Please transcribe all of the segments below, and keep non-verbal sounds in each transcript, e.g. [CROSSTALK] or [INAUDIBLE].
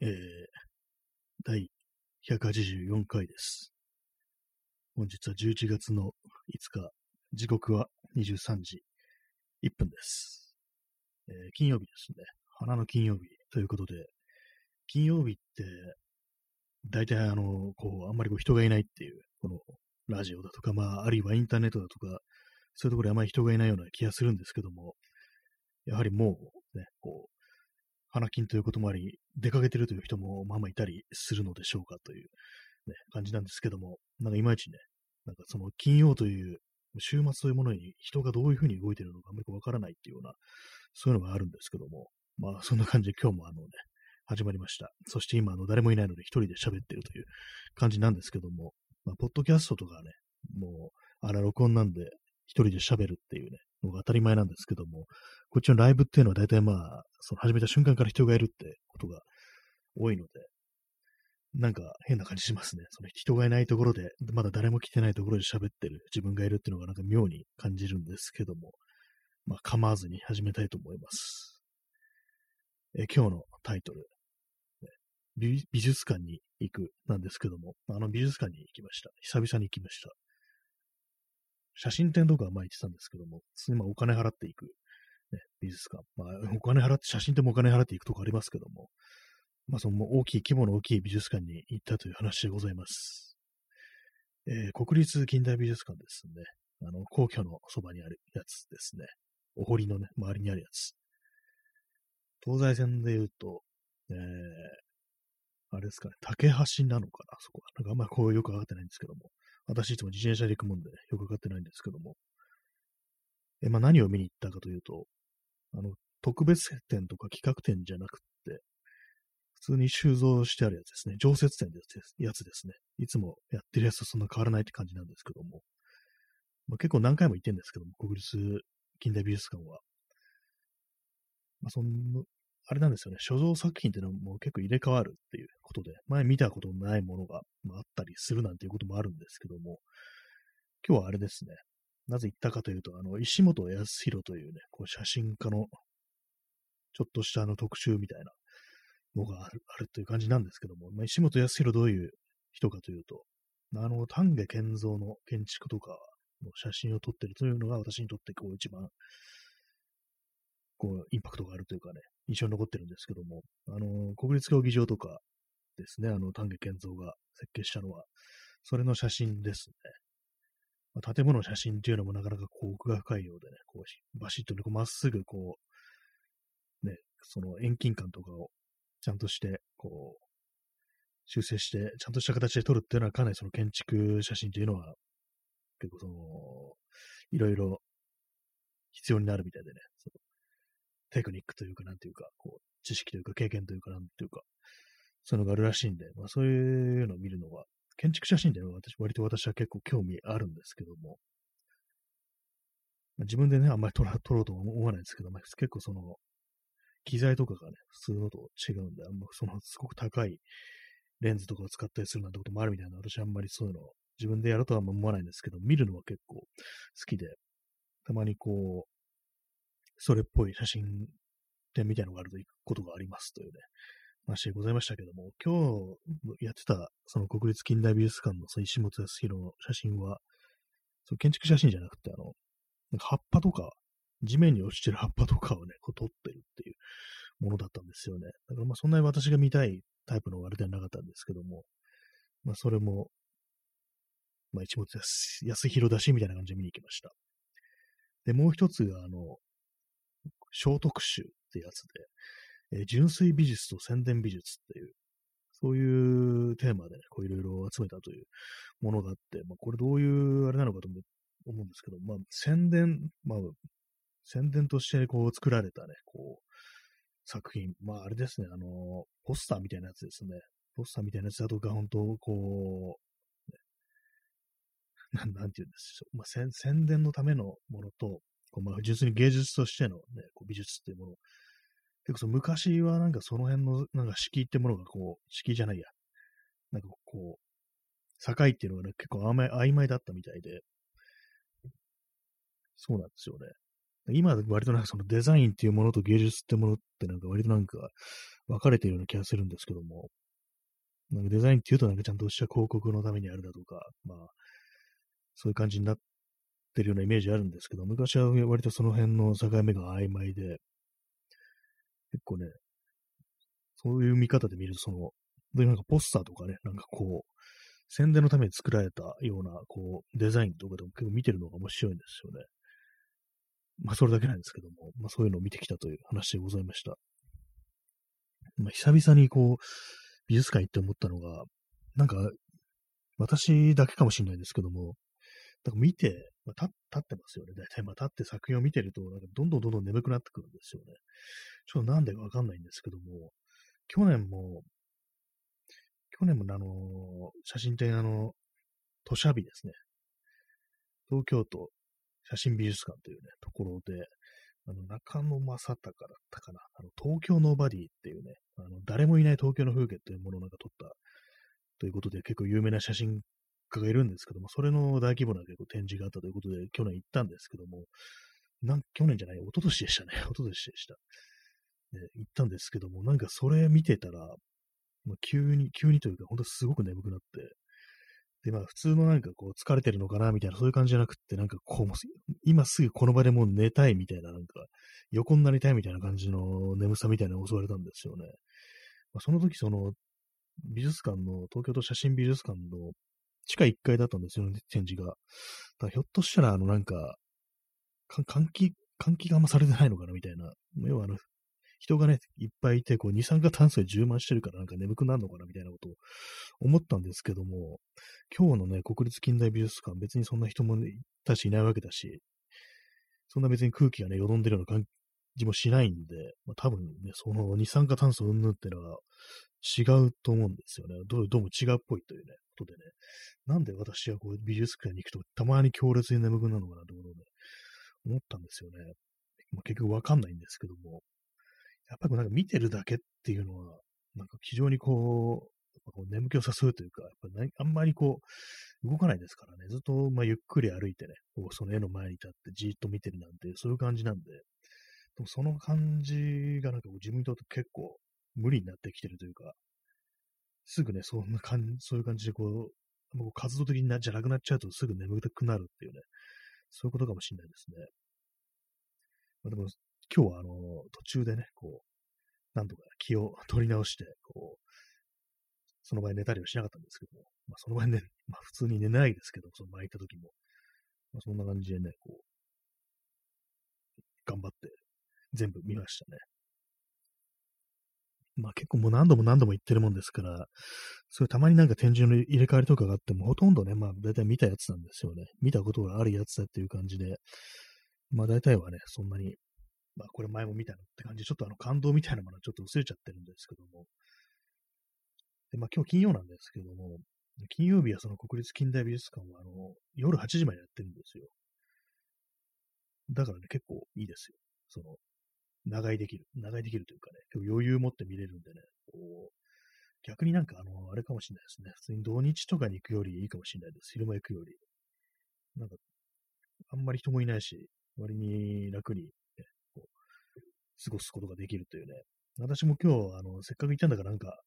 えー、第184回です。本日は11月の5日、時刻は23時1分です。えー金曜日ですね。花の金曜日ということで、金曜日って、大体あの、こう、あんまりこう人がいないっていう、このラジオだとか、まあ、あるいはインターネットだとか、そういうところであまり人がいないような気がするんですけども、やはりもう、ね、こう、花金ということもあり、出かけてるという人もまあまあいたりするのでしょうかという、ね、感じなんですけども、なんかいまいちね、なんかその金曜という週末というものに人がどういうふうに動いてるのかあんまりわからないっていうような、そういうのがあるんですけども、まあそんな感じで今日もあのね、始まりました。そして今あの誰もいないので一人で喋ってるという感じなんですけども、まあ、ポッドキャストとかね、もう、あら、録音なんで一人で喋るっていうね、のが当たり前なんですけども、こっちのライブっていうのは大体まあ、その始めた瞬間から人がいるってことが多いので、なんか変な感じしますね。その人がいないところで、まだ誰も来てないところで喋ってる自分がいるっていうのがなんか妙に感じるんですけども、まあ構わずに始めたいと思います。え今日のタイトル、美美術館に行くなんですけども、あの美術館に行きました。久々に行きました。写真展とかは前行ってたんですけども、普通にまあお金払っていく、ね、美術館。まあ、[LAUGHS] お金払って、写真展もお金払っていくとこありますけども、まあ、その大きい、規模の大きい美術館に行ったという話でございます。えー国立近代美術館ですね。あの、皇居のそばにあるやつですね。お堀のね、周りにあるやつ。東西線で言うと、えー、あれですかね、竹橋なのかな、そこは。なんかあんまりこうよくわかってないんですけども。私いつも自転車で行くもんで、ね、よくわかってないんですけども。え、まあ何を見に行ったかというと、あの、特別展とか企画展じゃなくって、普通に収蔵してあるやつですね。常設展ですやつですね。いつもやってるやつとそんな変わらないって感じなんですけども。まあ、結構何回も行ってんですけども、国立近代美術館は。まあ、その、あれなんですよね。所蔵作品っていうのはもう結構入れ替わるっていうことで、前見たことのないものが、まあ、あったりするなんていうこともあるんですけども、今日はあれですね。なぜ行ったかというと、あの、石本康弘というね、こう写真家の、ちょっとしたあの特集みたいなのがあるあるという感じなんですけども、まあ、石本康弘どういう人かというと、あの、丹下健三の建築とかの写真を撮ってるというのが私にとってこう一番、こう、インパクトがあるというかね、印象に残ってるんですけども、あの、国立競技場とかですね、あの、丹下健三が設計したのは、それの写真ですね。まあ、建物の写真っていうのもなかなかこう奥が深いようでね、こう、バシッとね、まっすぐこう、ね、その遠近感とかをちゃんとして、こう、修正して、ちゃんとした形で撮るっていうのはかなりその建築写真というのは、結構その、いろいろ必要になるみたいでね、そのテクニックというか、なんていうか、こう、知識というか、経験というか、なんていうか、そういうのがあるらしいんで、まあそういうのを見るのは、建築写真っていうのは私、割と私は結構興味あるんですけども、ま自分でね、あんまり撮ろうとは思わないんですけど、ま、結構その、機材とかがね、普通のと違うんで、あんまその、すごく高いレンズとかを使ったりするなんてこともあるみたいな、私あんまりそういうの自分でやるとは思わないんですけど、見るのは結構好きで、たまにこう、それっぽい写真展みたいなのがあると行くことがありますというね、話でございましたけども、今日やってた、その国立近代美術館のその石本康弘の写真は、その建築写真じゃなくて、あの、なんか葉っぱとか、地面に落ちてる葉っぱとかをね、こう撮ってるっていうものだったんですよね。だからまあそんなに私が見たいタイプのあれではなかったんですけども、まあそれも、まあ一物安安弘だしみたいな感じで見に行きました。で、もう一つが、あの、小特集ってやつで、えー純粋美術と宣伝美術っていう、そういうテーマでね、こういろいろ集めたというものがあって、まあこれどういうあれなのかと思思うんですけど、まあ宣伝、まあ宣伝としてこう作られたね、こう、作品。まあ、あれですね、あの、ポスターみたいなやつですね。ポスターみたいなやつだとか、本当こう、ねなん、なんて言うんですまあ、宣宣伝のためのものと、こうまあ、純粋に芸術としてのね、こう美術っていうもの。結構その昔はなんかその辺の、なんか敷居ってものがこう、敷居じゃないや。なんかこう、境っていうのがね、結構曖昧曖昧だったみたいで、そうなんですよね。今、割となんかそのデザインっていうものと芸術ってものってなんか割となんか分かれているような気がするんですけども、なんかデザインっていうとなんかちゃんとした広告のためにあるだとか、まあ、そういう感じになってるようなイメージあるんですけど、昔は割とその辺の境目が曖昧で、結構ね、そういう見方で見ると、その、で、なんかポスターとかね、なんかこう、宣伝のために作られたような、こう、デザインとかでも結構見てるのが面白いんですよね。まあ、それだけなんですけども、まあ、そういうのを見てきたという話でございました。まあ、久々にこう、美術館行って思ったのが、なんか、私だけかもしれないですけども、なんか見て、まあ、立ってますよね。[LAUGHS] 大体、まあ、立って作品を見てると、なんかどんどんどんどん眠くなってくるんですよね。ちょっとなんでかわかんないんですけども、去年も、去年もあの、写真展あの、都社美ですね。東京都写真美術館というね、ところで、あの、中野正隆だったかな。あの、東京ノーバディっていうね、あの、誰もいない東京の風景というものをなんか撮ったということで、結構有名な写真家がいるんですけども、それの大規模な結構展示があったということで、去年行ったんですけども、なん去年じゃない、一昨年でしたね。[LAUGHS] 一昨年でした。ね、行ったんですけども、なんかそれ見てたら、まあ、急に、急にというか、ほんとすごく眠くなって、で、まあ普通のなんかこう疲れてるのかなみたいなそういう感じじゃなくって、なんかこう、今すぐこの場でもう寝たいみたいな、なんか横になりたいみたいな感じの眠さみたいなのを襲われたんですよね。まあ、その時その美術館の、東京都写真美術館の地下1階だったんですよね、展示が。だひょっとしたらあのなんか、換気、換気があんまされてないのかなみたいな。要はあの、人がね、いっぱいいて、こう、二酸化炭素で充満してるからなんか眠くなるのかなみたいなことを思ったんですけども、今日のね、国立近代美術館、別にそんな人も、ね、たしいないわけだし、そんな別に空気がね、よどんでるようなじもしないんで、まあ、多分ね、その二酸化炭素云々ってのは違うと思うんですよね。どうどうも違うっぽいというね、ことでね。なんで私はこう美術館に行くとたまに強烈に眠くなるのかなってことをね、思ったんですよね。まあ、結局わかんないんですけども、やっぱりなんか見てるだけっていうのは、なんか非常にこう、こう眠気を誘うというか、やっぱあんまりこう、動かないですからね、ずっとまあゆっくり歩いてね、その絵の前に立ってじーっと見てるなんて、そういう感じなんで、でもその感じがなんか自分にとって結構無理になってきてるというか、すぐね、そんな感じ、そういう感じでこう、もう活動的になじゃなくなっちゃうとすぐ眠たくなるっていうね、そういうことかもしれないですね。まあ、でも、今日はあの、途中でね、こう、なんとか気を取り直して、こう、その場合寝たりはしなかったんですけども、まあその場合ね、まあ普通に寝ないですけど、その場合行った時も、まあそんな感じでね、こう、頑張って全部見ましたね。まあ結構もう何度も何度も言ってるもんですから、それたまになんか展示の入れ替わりとかがあっても、ほとんどね、まあ大体見たやつなんですよね。見たことがあるやつだっていう感じで、まあ大体はね、そんなにまあ、これ前も見たのって感じで、ちょっとあの感動みたいなものはちょっと薄れちゃってるんですけども。で、まあ今日金曜なんですけども、金曜日はその国立近代美術館はあの夜8時までやってるんですよ。だからね、結構いいですよ。その、長居できる。長居できるというかね、余裕持って見れるんでね、こう、逆になんかあの、あれかもしれないですね。普通に土日とかに行くよりいいかもしれないです。昼間行くより。なんか、あんまり人もいないし、割に楽にこう過ごすことができるというね。私も今日、あの、せっかく行ったんだからなんか、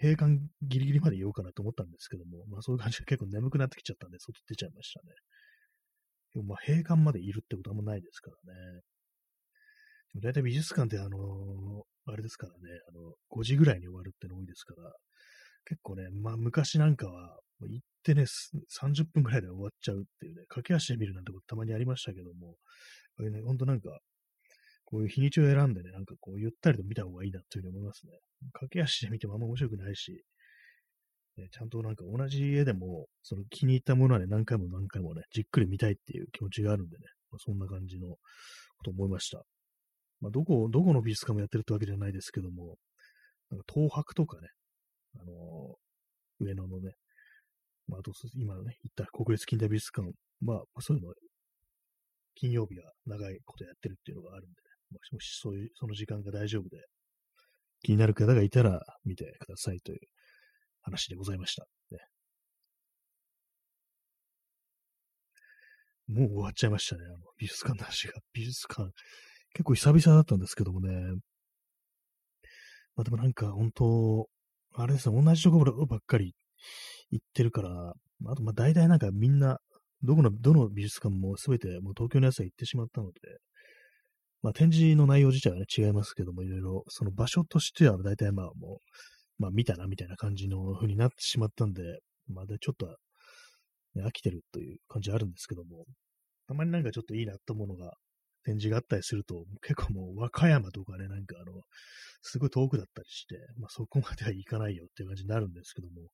閉館ギリギリまでいようかなと思ったんですけども、まあそういう感じで結構眠くなってきちゃったんで、外出ちゃいましたね。でもまあ閉館までいるってことはあんまないですからね。でも大体美術館ってあのあれですからね、あの、5時ぐらいに終わるっての多いですから、結構ね、まあ昔なんかは、行ってね、30分ぐらいで終わっちゃうっていうね、駆け足で見るなんてことたまにありましたけども、これね、ほんとなんか、こういう日にちを選んでね、なんかこう、ゆったりと見た方がいいなというふうに思いますね。駆け足で見てもあんま面白くないし、ね、ちゃんとなんか同じ絵でも、その気に入ったものはね、何回も何回もね、じっくり見たいっていう気持ちがあるんでね、まあ、そんな感じのこと思いました。まあ、どこ、どこの美術館もやってるってわけじゃないですけども、なんか東博とかね、あのー、上野のね、まあ、あと、今ね、言った国立近代美術館、まあ、そういうの金曜日は長いことやってるっていうのがあるんで、もしもしそういう、その時間が大丈夫で、気になる方がいたら見てくださいという話でございました。ね、もう終わっちゃいましたね、あの、美術館の話が。美術館、結構久々だったんですけどもね、まあでもなんか本当、あれですね、同じところばっかり行ってるから、あとまあ大体なんかみんな、どこの、どの美術館もすべてもう東京のやつは行ってしまったので、まあ展示の内容自体はね、違いますけども、いろいろ、その場所としては大体まあもう、まあ見たなみたいな感じの風になってしまったんで、まだちょっと、ね、飽きてるという感じあるんですけども、たまになんかちょっといいなと思うのが、展示があったりすると、結構もう和歌山とかね、なんかあの、すごい遠くだったりして、まあそこまでは行かないよっていう感じになるんですけども、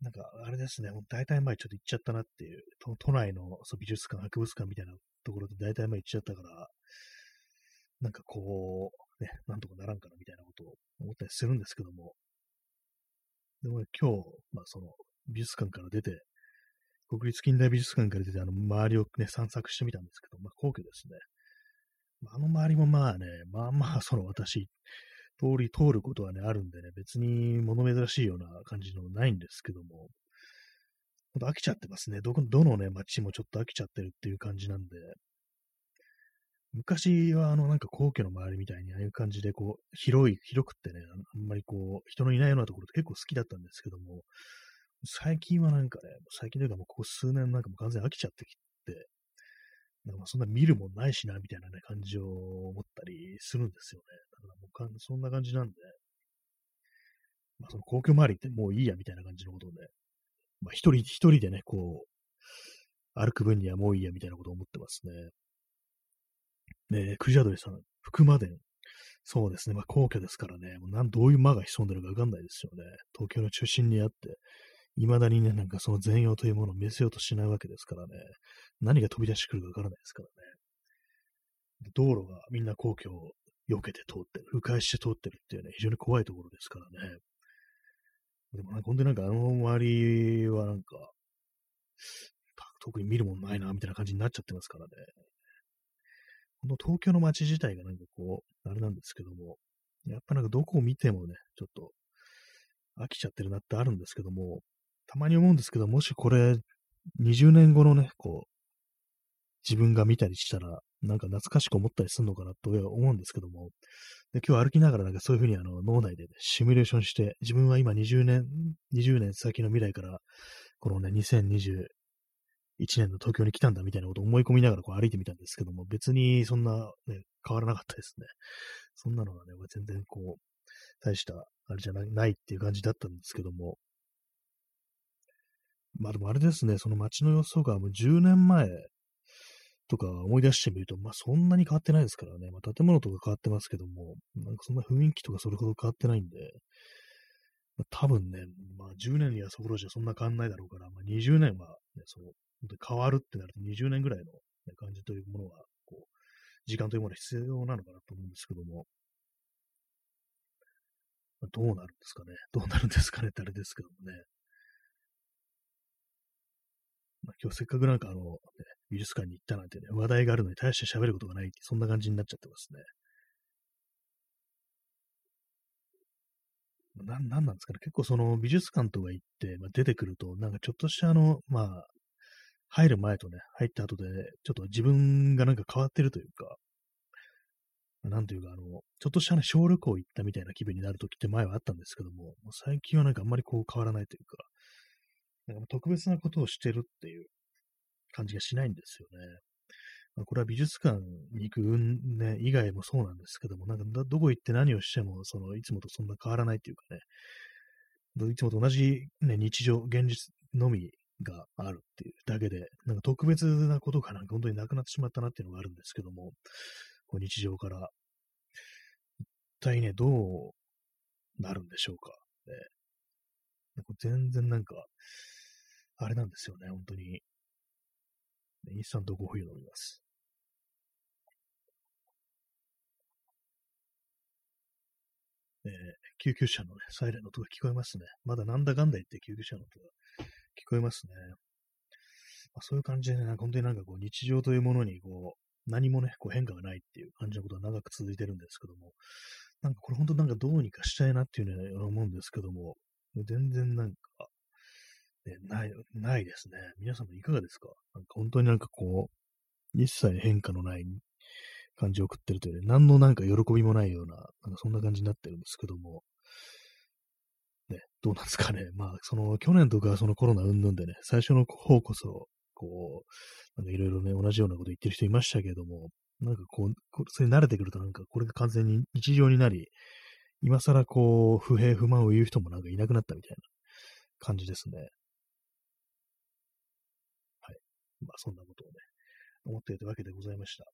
なんか、あれですね、もう大体前ちょっと行っちゃったなっていう、都都内のそう美術館、博物館みたいなところで大体前行っちゃったから、なんかこう、ね、なんとかならんかなみたいなことを思ったりするんですけども、でも、ね、今日、まあその美術館から出て、国立近代美術館から出て、あの周りをね、散策してみたんですけど、まあ皇居ですね。あの周りもまあね、まあまあ、その私、通り通ることはね、あるんでね、別に物珍しいような感じのないんですけども、ほんと飽きちゃってますね。どこ、どのね、街もちょっと飽きちゃってるっていう感じなんで、昔はあのなんか皇居の周りみたいにああいう感じでこう、広い、広くってね、あんまりこう、人のいないようなところって結構好きだったんですけども、最近はなんかね、最近というかもうここ数年なんかもう完全飽きちゃってきて、なんかそんな見るもんないしな、みたいなね、感じを思ったりするんですよね。だからもうかんそんな感じなんで、まあその皇居周りってもういいや、みたいな感じのことで、まあ一人一人でね、こう、歩く分にはもういいや、みたいなことを思ってますね。ねえクジャドリさん、福間殿。そうですね。まあ皇居ですからね、もうなんどういう間が潜んでるかわかんないですよね。東京の中心にあって、未だにね、なんかその全容というものを見せようとしないわけですからね。何が飛び出してくるかわからないですからね。道路がみんな皇居を避けて通ってる、迂回して通ってるっていうね、非常に怖いところですからね。でもなんか本当になんかあの周りはなんか、特に見るもんないな、みたいな感じになっちゃってますからね。この東京の街自体がなんかこう、あれなんですけども、やっぱなんかどこを見てもね、ちょっと飽きちゃってるなってあるんですけども、たまに思うんですけど、もしこれ、20年後のね、こう、自分が見たりしたら、なんか懐かしく思ったりするのかなと思うんですけども、で今日歩きながらなんかそういうふうにあの脳内で、ね、シミュレーションして、自分は今20年、20年先の未来から、このね、2021年の東京に来たんだみたいなことを思い込みながらこう歩いてみたんですけども、別にそんな、ね、変わらなかったですね。そんなのはね、全然こう、大した、あれじゃないないっていう感じだったんですけども、まあでもあれですね、その街の様子とかもう10年前とか思い出してみると、まあそんなに変わってないですからね。まあ建物とか変わってますけども、なんかそんな雰囲気とかそれほど変わってないんで、まあ、多分ね、まあ10年やそこらじゃそんな変わんないだろうから、まあ20年はね、その、変わるってなると20年ぐらいの、ね、感じというものが、こう、時間というものが必要なのかなと思うんですけども、まあ、どうなるんですかね。どうなるんですかねってあれですけどもね。まあ、今日せっかくなんかあの、ね、美術館に行ったなんてね、話題があるのに大して喋ることがないって、そんな感じになっちゃってますね。な、なんなんですかね。結構その美術館とか行って、まあ、出てくると、なんかちょっとしたあの、まあ、入る前とね、入った後で、ちょっと自分がなんか変わってるというか、なんというか、あの、ちょっとしたね、小旅行行ったみたいな気分になるときって前はあったんですけども、最近はなんかあんまりこう変わらないというか、なんか特別なことをしてるっていう感じがしないんですよね。まあ、これは美術館に行く運、ね、以外もそうなんですけども、なんかどこ行って何をしても、そのいつもとそんな変わらないというかね、いつもと同じ、ね、日常、現実のみがあるっていうだけで、なんか特別なことがなんか本当になくなってしまったなっていうのがあるんですけども、こう日常から、一体ね、どうなるんでしょうか。ね、全然なんか、あれなんですよね、本当に。インスタントコーヒーを飲みます。えー、救急車のね、サイレンの音が聞こえますね。まだなんだかんだ言って救急車の音が聞こえますね。まあ、そういう感じでね、本当になんかこう日常というものにこう、何もね、こう変化がないっていう感じのことは長く続いてるんですけども、なんかこれ本当なんかどうにかしたいなっていうね、思うんですけども、全然なんか、ね、ない、ないですね。皆さんもいかがですか？なんか本当になんかこう、一切変化のない感じを送ってるというね、何のなんか喜びもないような、なんかそんな感じになってるんですけども、ね、どうなんですかね。まあ、その、去年とかそのコロナ云々でね、最初の方こそ、こう、なんかいろいろね、同じようなこと言ってる人いましたけども、なんかこう、それに慣れてくるとなんかこれが完全に日常になり、今更こう、不平不満を言う人もなんかいなくなったみたいな感じですね。はい。まあそんなことをね、思っていたわけでございました。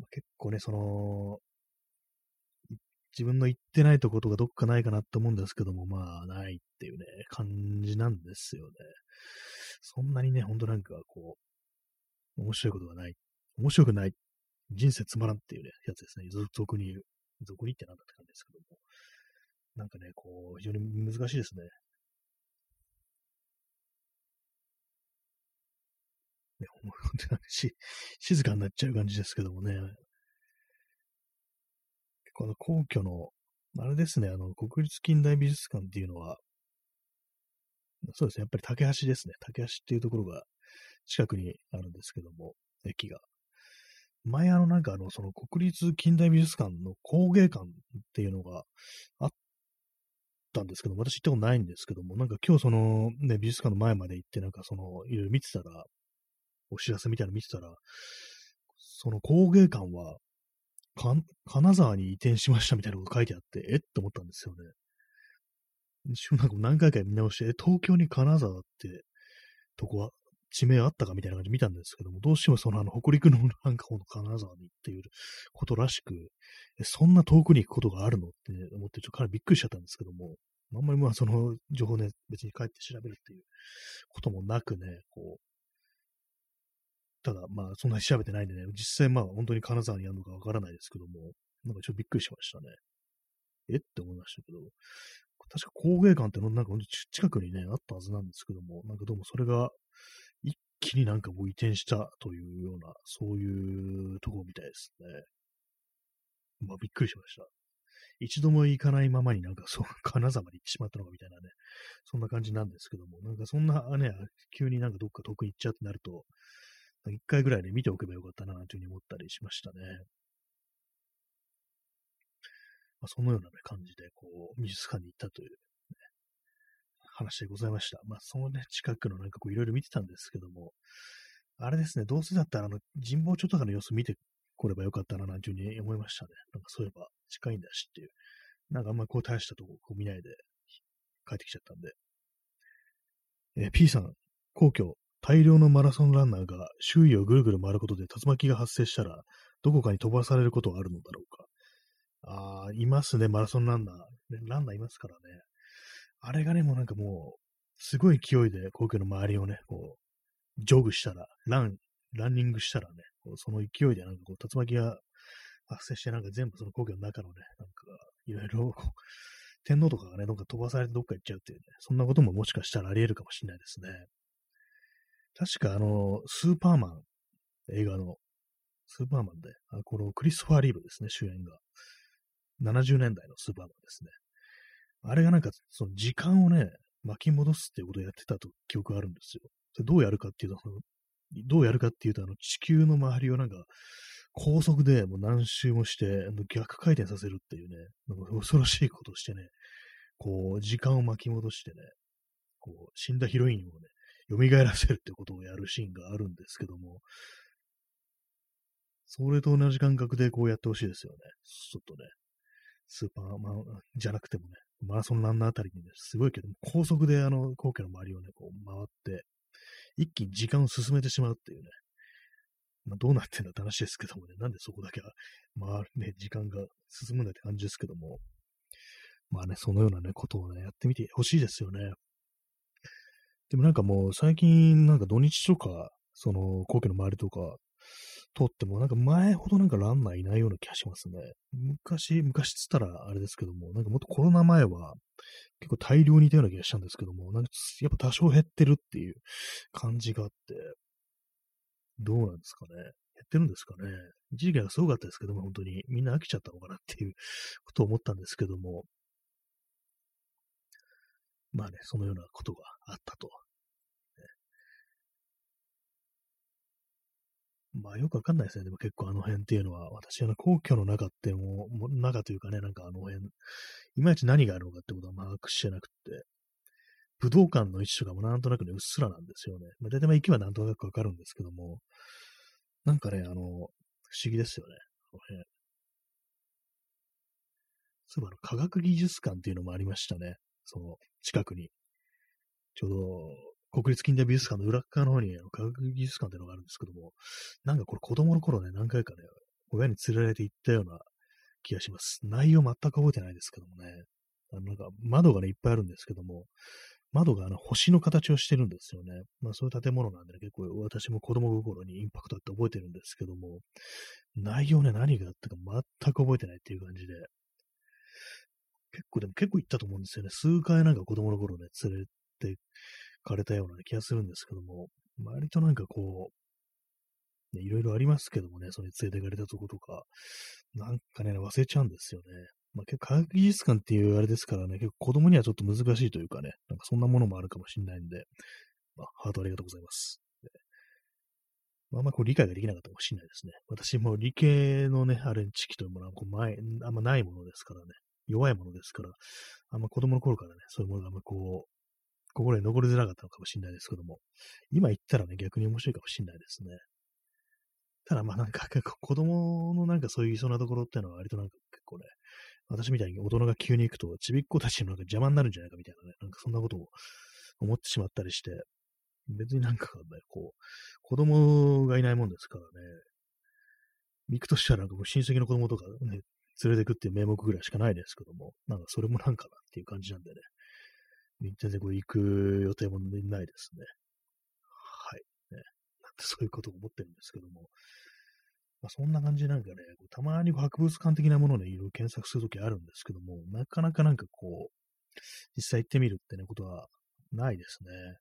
まあ、結構ね、その、自分の言ってないとことがどっかないかなと思うんですけども、まあ、ないっていうね、感じなんですよね。そんなにね、ほんとなんかこう、面白いことがない。面白くない。人生つまらんっていうね、やつですね。俗に言う。俗にってなんだって感じですけども。なんかね、こう、非常に難しいですね。ね、本当にし静かになっちゃう感じですけどもね。この皇居の、あれですね、あの、国立近代美術館っていうのは、そうですね、やっぱり竹橋ですね。竹橋っていうところが近くにあるんですけども、駅が。前あのなんかあの、その国立近代美術館の工芸館っていうのがあったんですけど、私行ったことないんですけども、なんか今日そのね、美術館の前まで行ってなんかその、いろいろ見てたら、お知らせみたいなの見てたら、その工芸館は、金沢に移転しましたみたいなこと書いてあって、えって思ったんですよね。なんか何回か見直して、え、東京に金沢ってとこは地名あったかみたいな感じで見たんですけども、どうしてもそのあの北陸のなんかこの金沢にっていうことらしく、そんな遠くに行くことがあるのって、思ってちょっとかなりびっくりしちゃったんですけども、あんまりまあその情報ね、別に帰って調べるっていうこともなくね、こう、ただ、まあ、そんなに調べてないんでね、実際まあ、本当に金沢にあるのかわからないですけども、なんかちょっとびっくりしましたね。え？って思いましたけど、確か工芸館ってのなんか近くにね、あったはずなんですけども、なんかどうもそれが気になんかもう移転したというような、そういうところみたいですね。まあ、びっくりしました。一度も行かないままになんかそう、[LAUGHS] 金沢まで行ってしまったのかみたいなね、そんな感じなんですけども、なんかそんなね、急になんかどっか遠く行っちゃうってなると、一回ぐらいで見ておけばよかったな、というふうに思ったりしましたね。まあ、そのような、ね、感じで、こう、美術館に行ったという、話でございました。まあ、そのね、近くのなんかこう、いろいろ見てたんですけども、あれですね、どうせだったら、あの、神保町とかの様子見てこればよかったな、なんていうふうに思いましたね。なんかそういえば、近いんだしっていう。なんかあんまりこう大したとここう見ないで帰ってきちゃったんで。えー、P さん、皇居、大量のマラソンランナーが周囲をぐるぐる回ることで竜巻が発生したら、どこかに飛ばされることはあるのだろうか。ああ、いますね、マラソンランナー。ランナーいますからね。あれがね、もうなんかもう、すごい勢いで皇居の周りをね、こう、ジョグしたら、ラン、ランニングしたらね、こうその勢いでなんかこう、竜巻が発生して、なんか全部その皇居の中のね、なんか、いろいろ、天皇とかがね、なんか飛ばされてどっか行っちゃうっていうね、そんなことももしかしたらあり得るかもしれないですね。確かあの、スーパーマン、映画の、スーパーマンで、あこのクリスファー・リーブですね、主演が。70年代のスーパーマンですね。あれがなんか、その時間をね、巻き戻すっていうことをやってたと記憶があるんですよ。それどうやるかっていうと、どうやるかっていうと、あの、地球の周りをなんか、高速でもう何周もして、逆回転させるっていうね、なんか恐ろしいことをしてね、こう、時間を巻き戻してね、こう、死んだヒロインをね、蘇らせるってことをやるシーンがあるんですけども、それと同じ感覚でこうやってほしいですよね。ちょっとね、スーパーマンじゃなくてもね、マラソンランナーあたりにね、すごいけど、高速であの、皇居の周りをね、こう回って、一気に時間を進めてしまうっていうね、まあ、どうなってんだって話ですけどもね、なんでそこだけは、まあね、時間が進むんだって感じですけども、まあね、そのようなね、ことをね、やってみてほしいですよね。でもなんかもう最近なんか土日とか、その皇居の周りとか通ってもなんか前ほどなんかランナーいないような気がしますね。昔、昔つったらあれですけども、なんかもっとコロナ前は結構大量にいたような気がしたんですけども、なんかやっぱ多少減ってるっていう感じがあって、どうなんですかね。減ってるんですかね。一時期はすごかったですけども、本当にみんな飽きちゃったのかなっていうことを思ったんですけども、まあね、そのようなことがあったと。まあよくわかんないですね。でも結構あの辺っていうのは、私は皇居の中ってもう、も中というかね、なんかあの辺、いまいち何があるのかってことは把握してなくて、武道館の位置とかもなんとなくね、うっすらなんですよね。まあ、大体まあ行きはなんとなくわかるんですけども、なんかね、あの、不思議ですよね。この辺そういえば、科学技術館っていうのもありましたね。その、近くに。ちょうど、国立近代美術館の裏側の方に、科学技術館っていうのがあるんですけども、なんかこれ子供の頃ね、何回かね、親に連れられて行ったような気がします。内容全く覚えてないですけどもね。あのなんか窓がね、いっぱいあるんですけども、窓があの星の形をしてるんですよね。まあそういう建物なんでね、結構私も子供心にインパクトあって覚えてるんですけども、内容ね、何があったか全く覚えてないっていう感じで、結構でも結構行ったと思うんですよね。数回なんか子供の頃ね、連れてかれたような気がするんですけども、割となんかこう、ね、いろいろありますけどもね、それ連れてかれたとことか、なんかね、忘れちゃうんですよね。まあ、結構科学技術館っていうあれですからね、結構子供にはちょっと難しいというかね、なんかそんなものもあるかもしれないんで、まあ、ハートありがとうございます。まあ、んまこう理解ができなかったかもしれないですね。私も理系のね、あれ、知識というものはこう前、あんまないものですからね。弱いものですから、あんま子供の頃からね、そういうものがあんまこう、心に残りづらかったのかもしれないですけども、今言ったらね、逆に面白いかもしれないですね。ただまあなんか結構 [LAUGHS] 子供のなんかそういういそうなところっていうのは割となんか結構ね、私みたいに大人が急に行くとちびっ子たちのなんか邪魔になるんじゃないかみたいなね、なんかそんなことを思ってしまったりして、別になんかね、こう、子供がいないもんですからね、行くとしたらなんかもう親戚の子供とかね、連れてくっていう名目ぐらいしかないですけども、なんかそれもなんかなっていう感じなんでね、全然こう行く予定もないですね。はい。ね、なんてそういうことを思ってるんですけども、まあ、そんな感じなんかね、たまに博物館的なものをね、いろいろ検索するときあるんですけども、なかなかなんかこう、実際行ってみるってね、ことはないですね。やっ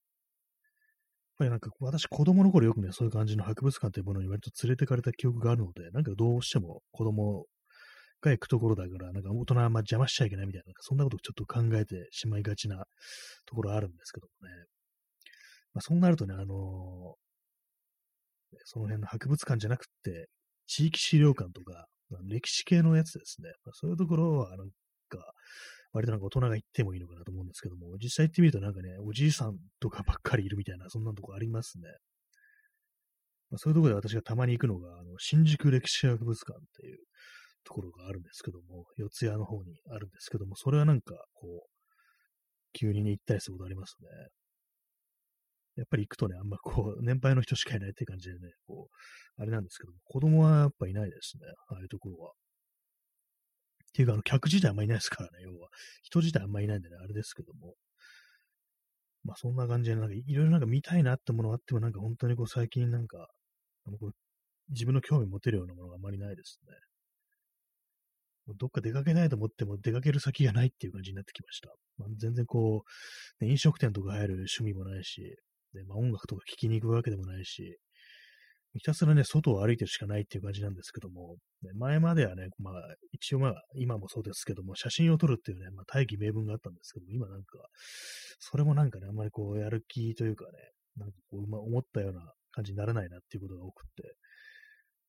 ぱりなんか私子供の頃よくね、そういう感じの博物館というものに割と連れてかれた記憶があるので、なんかどうしても子供が行くところだから、なんか大人はあんま邪魔しちゃいけないみたいな、そんなことをちょっと考えてしまいがちなところあるんですけどもね。まあ、そうなるとね、あのー、その辺の博物館じゃなくて、地域資料館とか、歴史系のやつですね。まあ、そういうところは、なんか、割となんか大人が行ってもいいのかなと思うんですけども、実際行ってみるとなんかね、おじいさんとかばっかりいるみたいな、そんなとこありますね。まあ、そういうところで私がたまに行くのが、あの新宿歴史博物館っていうところがあるんですけども、四谷の方にあるんですけども、それはなんか、こう、急にね、行ったりすることありますね。やっぱり行くとね、あんまこう、[LAUGHS] 年配の人しかいないって感じでね、こう、あれなんですけども、子供はやっぱいないですね、ああいうところは。っていうか、あの、客自体あんまいないですからね、要は。人自体あんまいないんでね、あれですけども。まあ、そんな感じで、なんか、いろいろなんか見たいなってものがあっても、なんか本当にこう、最近なんか、あの自分の興味持てるようなものがあまりないですね。どっか出かけないと思っても出かける先がないっていう感じになってきました。まあ、全然こう、ね、飲食店とか入る趣味もないし、でまあ、音楽とか聴きに行くわけでもないし、ひたすらね、外を歩いてるしかないっていう感じなんですけども、ね、前まではね、まあ、一応まあ、今もそうですけども、写真を撮るっていうね、まあ、大義名分があったんですけども、今なんか、それもなんかね、あんまりこう、やる気というかね、なんかこう、ま、思ったような感じにならないなっていうことが多くって、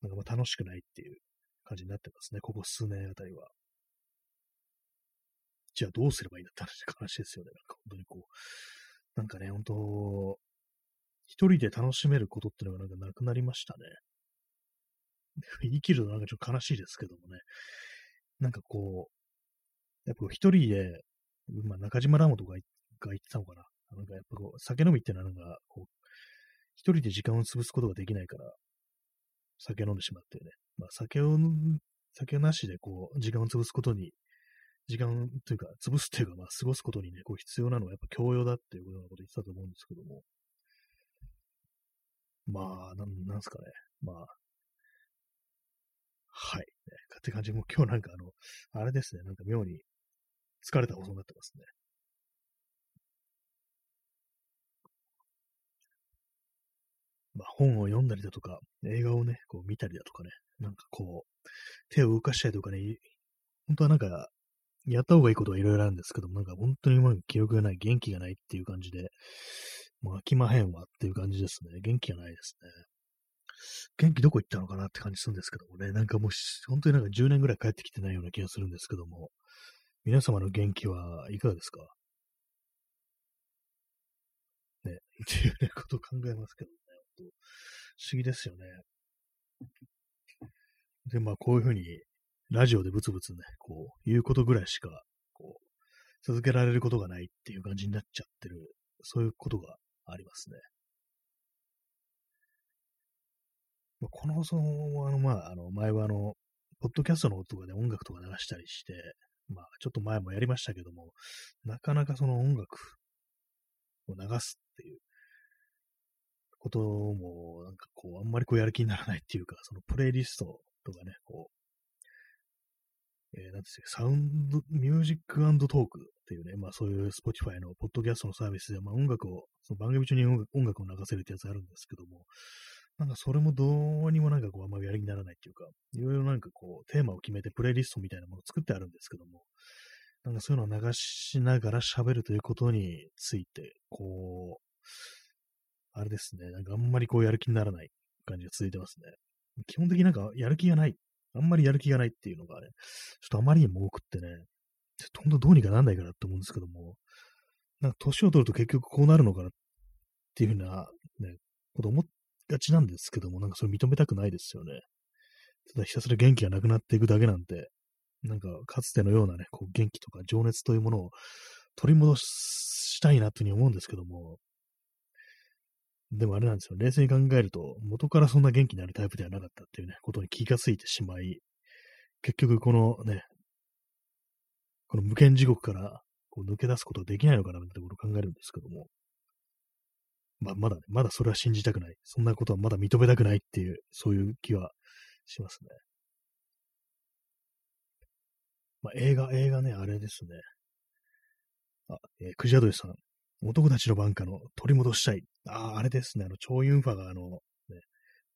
なんかまあ楽しくないっていう感じになってますね、ここ数年あたりは。じゃあどうすればいいんだって話 [LAUGHS] ですよね。なんか本当にこう、なんかね、本当、一人で楽しめることっていうのがなんかなくなりましたね。[LAUGHS] 生きるとなんかちょっと悲しいですけどもね。なんかこう、やっぱ一人で、まあ、中島ラモとかが言ってたのかな。なんかやっぱこう、酒飲みってのはなんか、こう、一人で時間を潰すことができないから、酒飲んでしまってね。まあ、酒を、酒なしでこう、時間を潰すことに、時間というか、潰すっていうか、まあ、過ごすことにね、こう必要なのはやっぱ教養だっていうようなこと言ってたと思うんですけども。まあ、なん、なんすかね。まあ、はい。ね、って感じも今日なんかあの、あれですね、なんか妙に疲れた放送になってますね。まあ、本を読んだりだとか、映画をね、こう見たりだとかね、なんかこう、手を動かしたりとかね、本当はなんか、やった方がいいことはいろいろあるんですけども、なんか本当にもう記憶がない、元気がないっていう感じで、もう飽きまへんわっていう感じですね。元気がないですね。元気どこ行ったのかなって感じするんですけどもね、なんかもう、本当になんか10年ぐらい帰ってきてないような気がするんですけども、皆様の元気はいかがですか？ね、っていうね、ことを考えますけどね、不思議ですよね。で、まあ、こういうふうに、ラジオでブツブツね、こう、言うことぐらいしか、こう、続けられることがないっていう感じになっちゃってる、そういうことがありますね。まあこの放送は、あの、まあ、あの、前はあの、ポッドキャストの音とかで音楽とか流したりして、まあ、ちょっと前もやりましたけども、なかなかその音楽を流すっていうことも、なんかこう、あんまりこうやる気にならないっていうか、そのプレイリストとかね、こう、えー、なんですか、サウンド、ミュージックトークっていうね、まあそういう Spotify のポッドキャストのサービスで、まあ音楽を、その番組中に音楽を流せるってやつあるんですけども、なんかそれもどうにもなんかこうあんまりやる気にならないっていうか、いろいろなんかこうテーマを決めてプレイリストみたいなものを作ってあるんですけども、なんかそういうのを流しながら喋るということについて、こう、あれですね、なんかあんまりこうやる気にならない感じが続いてますね。基本的になんかやる気がない。あんまりやる気がないっていうのがね、ちょっとあまりにも多くってね、ほんとどうにかなんないかなって思うんですけども、なんか年を取ると結局こうなるのかなっていうふうな、ね、こと思っがちなんですけども、なんかそれ認めたくないですよね。ただひたすら元気がなくなっていくだけなんて、なんかかつてのようなね、こう元気とか情熱というものを取り戻したいなというふうに思うんですけども、でもあれなんですよ。冷静に考えると、元からそんな元気になるタイプではなかったっていうね、ことに気がついてしまい、結局このね、この無限地獄からこう抜け出すことができないのかなってことを考えるんですけども、まあ、まだね、まだそれは信じたくない。そんなことはまだ認めたくないっていう、そういう気はしますね。まあ、映画、映画ね、あれですね。あ、えー、クジャドリさん。男たちの番下の取り戻したい。ああ、あれですね。あの、チョウユンファがあの、ね、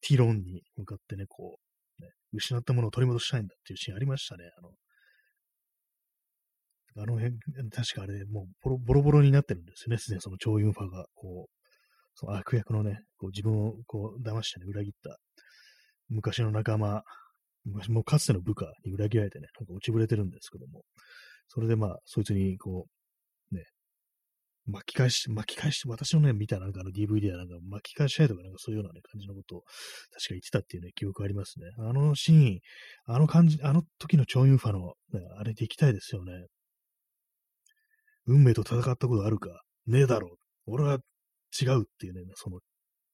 ティロンに向かってね、こう、ね、失ったものを取り戻したいんだっていうシーンありましたね。あの、あの辺、確かあれ、もうボロボロボロになってるんですよね。すでにそのチョウユンファが、こう、その悪役のね、こう自分をこう騙してね、裏切った昔の仲間、昔もかつての部下に裏切られてね、なんか落ちぶれてるんですけども、それでまあ、そいつにこう、巻き返して、巻き返して、私のね、見たなんかあの DVD はなんか巻き返したいとかなんかそういうようなね、感じのことを確か言ってたっていうね、記憶ありますね。あのシーン、あの感じ、あの時のチョンユンファの、ね、あれで行きたいですよね。運命と戦ったことあるか？ねえだろう。俺は違うっていうね、その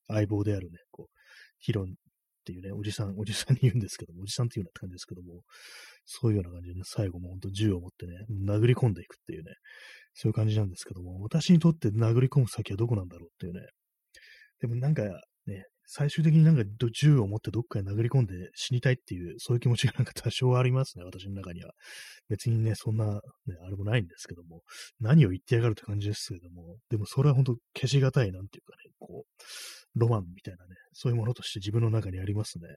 相棒であるね、こう、ヒロンっていうね、おじさん、おじさんに言うんですけども、おじさんっていうような感じですけども、そういうような感じでね、最後も本当銃を持ってね、殴り込んでいくっていうね、そういう感じなんですけども、私にとって殴り込む先はどこなんだろうっていうね、でもなんかね、最終的になんか銃を持ってどっかに殴り込んで死にたいっていう、そういう気持ちがなんか多少ありますね、私の中には。別にね、そんな、ね、あれもないんですけども、何を言ってやがるって感じですけども、でもそれは本当消しがたい、なんていうかね、こう、ロマンみたいなね、そういうものとして自分の中にありますね。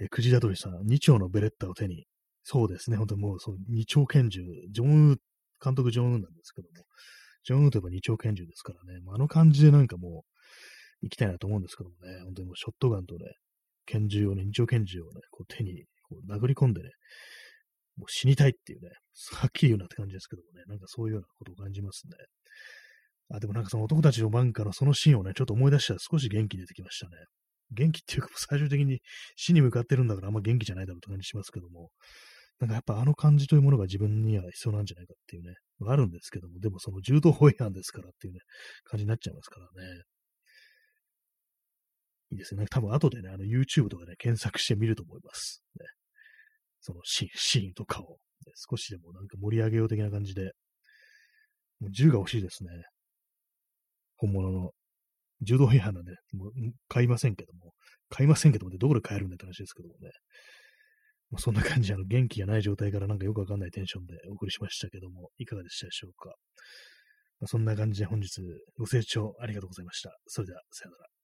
え、クジラドリさん、2丁のベレッタを手に、そうですね、本当にもう、その2丁拳銃、ジョンウー、監督ジョンウーなんですけども、ジョンウーといえば2丁拳銃ですからね、あの感じでなんかもう、行きたいなと思うんですけどもね、本当にもうショットガンとね、拳銃をね、二丁拳銃をね、こう手にこう殴り込んでね、もう死にたいっていうね、はっきり言うなって感じですけどもね、なんかそういうようなことを感じますね。あ、でもなんかその男たちの番下のそのシーンをね、ちょっと思い出したら少し元気出てきましたね。元気っていうか、最終的に死に向かってるんだからあんま元気じゃないだろうって感じしますけども、なんかやっぱあの感じというものが自分には必要なんじゃないかっていうね、あるんですけども、でもその柔道法違反ですからっていうね、感じになっちゃいますからね。いいですね。多分後でね、あの YouTube とかで、ね、検索してみると思います。ね、そのシーンシーンとかを、ね、少しでもなんか盛り上げよう的な感じで、もう銃が欲しいですね。本物の。柔道違反なんで、もう買いませんけども、買いませんけども、どこで買えるんだって話ですけどもね。まあ、そんな感じ、あの、元気がない状態からなんかよくわかんないテンションでお送りしましたけども、いかがでしたでしょうか。まあ、そんな感じで本日ご清聴ありがとうございました。それでは、さよなら。